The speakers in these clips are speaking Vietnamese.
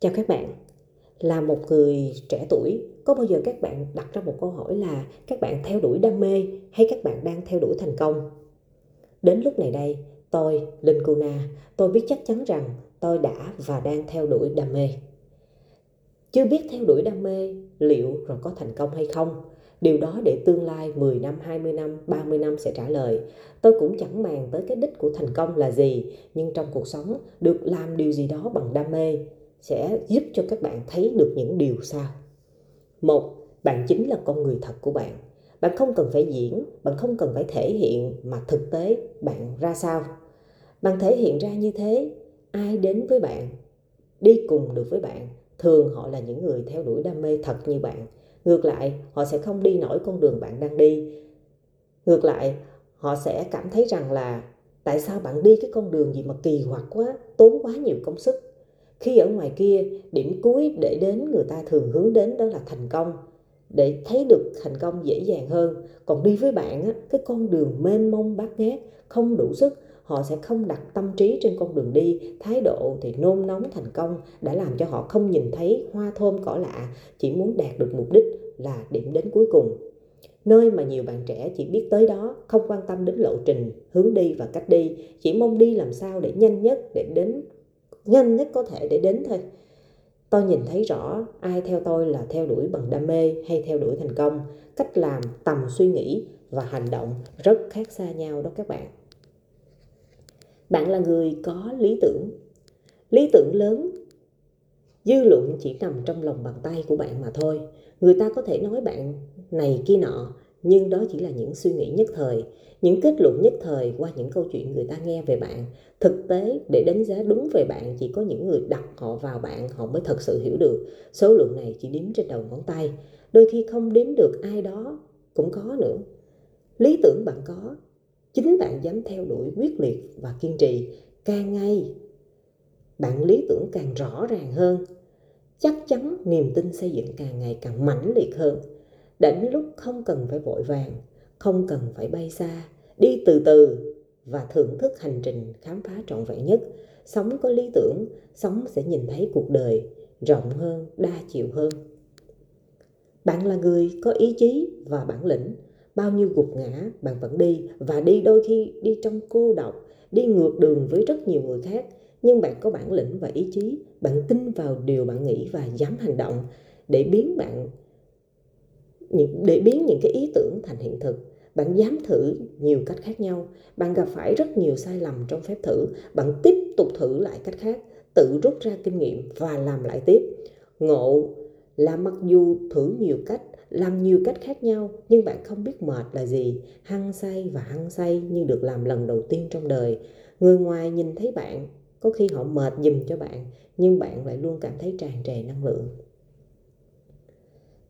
Chào các bạn. Là một người trẻ tuổi, có bao giờ các bạn đặt ra một câu hỏi là các bạn theo đuổi đam mê hay các bạn đang theo đuổi thành công? Đến lúc này đây, tôi, Linh Kuna, tôi biết chắc chắn rằng tôi đã và đang theo đuổi đam mê. Chưa biết theo đuổi đam mê liệu rồi có thành công hay không, điều đó để tương lai 10 năm, 20 năm, 30 năm sẽ trả lời. Tôi cũng chẳng màng tới cái đích của thành công là gì, nhưng trong cuộc sống được làm điều gì đó bằng đam mê sẽ giúp cho các bạn thấy được những điều sau. Một, bạn chính là con người thật của bạn. Bạn không cần phải diễn, bạn không cần phải thể hiện mà thực tế bạn ra sao. Bạn thể hiện ra như thế, ai đến với bạn, đi cùng được với bạn, thường họ là những người theo đuổi đam mê thật như bạn. Ngược lại, họ sẽ không đi nổi con đường bạn đang đi. Ngược lại, họ sẽ cảm thấy rằng là tại sao bạn đi cái con đường gì mà kỳ hoặc quá, tốn quá nhiều công sức khi ở ngoài kia điểm cuối để đến người ta thường hướng đến đó là thành công. Để thấy được thành công dễ dàng hơn. Còn đi với bạn á, cái con đường mênh mông bát ngát không đủ sức họ sẽ không đặt tâm trí trên con đường đi. Thái độ thì nôn nóng thành công đã làm cho họ không nhìn thấy hoa thơm cỏ lạ chỉ muốn đạt được mục đích là điểm đến cuối cùng. Nơi mà nhiều bạn trẻ chỉ biết tới đó không quan tâm đến lộ trình hướng đi và cách đi chỉ mong đi làm sao để nhanh nhất để đến nhanh nhất có thể để đến thôi. Tôi nhìn thấy rõ ai theo tôi là theo đuổi bằng đam mê hay theo đuổi thành công. Cách làm, tầm suy nghĩ và hành động rất khác xa nhau đó các bạn. Bạn là người có lý tưởng. Lý tưởng lớn, dư luận chỉ nằm trong lòng bàn tay của bạn mà thôi. Người ta có thể nói bạn này kia nọ nhưng đó chỉ là những suy nghĩ nhất thời những kết luận nhất thời qua những câu chuyện người ta nghe về bạn. Thực tế để đánh giá đúng về bạn chỉ có những người đặt họ vào bạn họ mới thật sự hiểu được. Số lượng này chỉ đếm trên đầu ngón tay. Đôi khi không đếm được ai đó cũng có nữa. Lý tưởng bạn có chính bạn dám theo đuổi quyết liệt và kiên trì. Càng ngay, bạn lý tưởng càng rõ ràng hơn. Chắc chắn niềm tin xây dựng càng ngày càng mãnh liệt hơn đến lúc không cần phải vội vàng, không cần phải bay xa, đi từ từ và thưởng thức hành trình khám phá trọn vẹn nhất. Sống có lý tưởng, sống sẽ nhìn thấy cuộc đời rộng hơn, đa chiều hơn. Bạn là người có ý chí và bản lĩnh. Bao nhiêu gục ngã, bạn vẫn đi. Và đi đôi khi đi trong cô độc, đi ngược đường với rất nhiều người khác. Nhưng bạn có bản lĩnh và ý chí. Bạn tin vào điều bạn nghĩ và dám hành động để biến bạn để biến những cái ý tưởng thành hiện thực. Bạn dám thử nhiều cách khác nhau. Bạn gặp phải rất nhiều sai lầm trong phép thử. Bạn tiếp tục thử lại cách khác, tự rút ra kinh nghiệm và làm lại tiếp. Ngộ là mặc dù thử nhiều cách, làm nhiều cách khác nhau, nhưng bạn không biết mệt là gì. Hăng say và hăng say như được làm lần đầu tiên trong đời. Người ngoài nhìn thấy bạn, có khi họ mệt dùm cho bạn, nhưng bạn lại luôn cảm thấy tràn trề năng lượng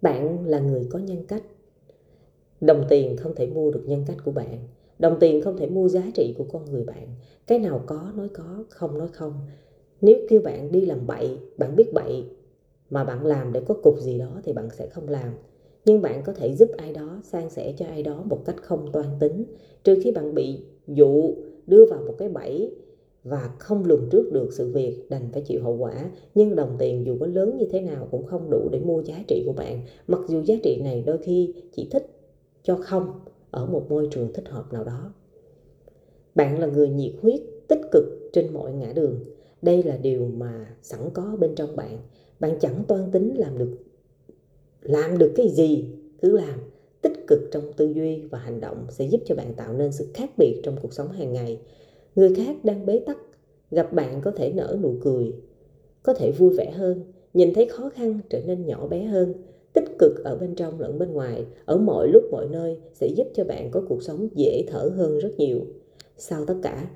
bạn là người có nhân cách. Đồng tiền không thể mua được nhân cách của bạn. Đồng tiền không thể mua giá trị của con người bạn. Cái nào có, nói có, không nói không. Nếu kêu bạn đi làm bậy, bạn biết bậy mà bạn làm để có cục gì đó thì bạn sẽ không làm. Nhưng bạn có thể giúp ai đó, san sẻ cho ai đó một cách không toan tính. Trừ khi bạn bị dụ đưa vào một cái bẫy và không lường trước được sự việc đành phải chịu hậu quả. Nhưng đồng tiền dù có lớn như thế nào cũng không đủ để mua giá trị của bạn. Mặc dù giá trị này đôi khi chỉ thích cho không ở một môi trường thích hợp nào đó. Bạn là người nhiệt huyết, tích cực trên mọi ngã đường. Đây là điều mà sẵn có bên trong bạn. Bạn chẳng toan tính làm được làm được cái gì, cứ làm. Tích cực trong tư duy và hành động sẽ giúp cho bạn tạo nên sự khác biệt trong cuộc sống hàng ngày người khác đang bế tắc, gặp bạn có thể nở nụ cười, có thể vui vẻ hơn, nhìn thấy khó khăn trở nên nhỏ bé hơn. Tích cực ở bên trong lẫn bên ngoài, ở mọi lúc mọi nơi sẽ giúp cho bạn có cuộc sống dễ thở hơn rất nhiều. Sau tất cả,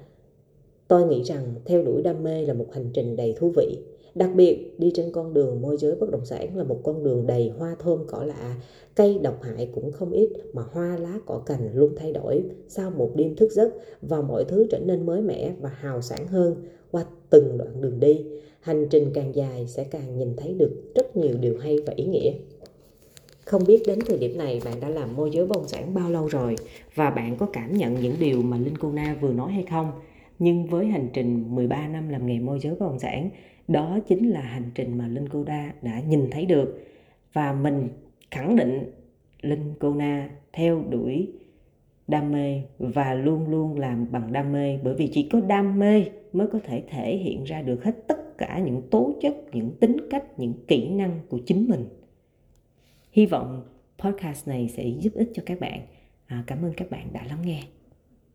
tôi nghĩ rằng theo đuổi đam mê là một hành trình đầy thú vị. Đặc biệt, đi trên con đường môi giới bất động sản là một con đường đầy hoa thơm cỏ lạ, cây độc hại cũng không ít mà hoa lá cỏ cành luôn thay đổi sau một đêm thức giấc và mọi thứ trở nên mới mẻ và hào sản hơn qua từng đoạn đường đi. Hành trình càng dài sẽ càng nhìn thấy được rất nhiều điều hay và ý nghĩa. Không biết đến thời điểm này bạn đã làm môi giới bất động sản bao lâu rồi và bạn có cảm nhận những điều mà Linh Cô Na vừa nói hay không? Nhưng với hành trình 13 năm làm nghề môi giới bất động sản, đó chính là hành trình mà linh cô đa đã nhìn thấy được. Và mình khẳng định linh cô na theo đuổi đam mê và luôn luôn làm bằng đam mê. Bởi vì chỉ có đam mê mới có thể thể hiện ra được hết tất cả những tố chất những tính cách những kỹ năng của chính mình. Hy vọng podcast này sẽ giúp ích cho các bạn. À, cảm ơn các bạn đã lắng nghe.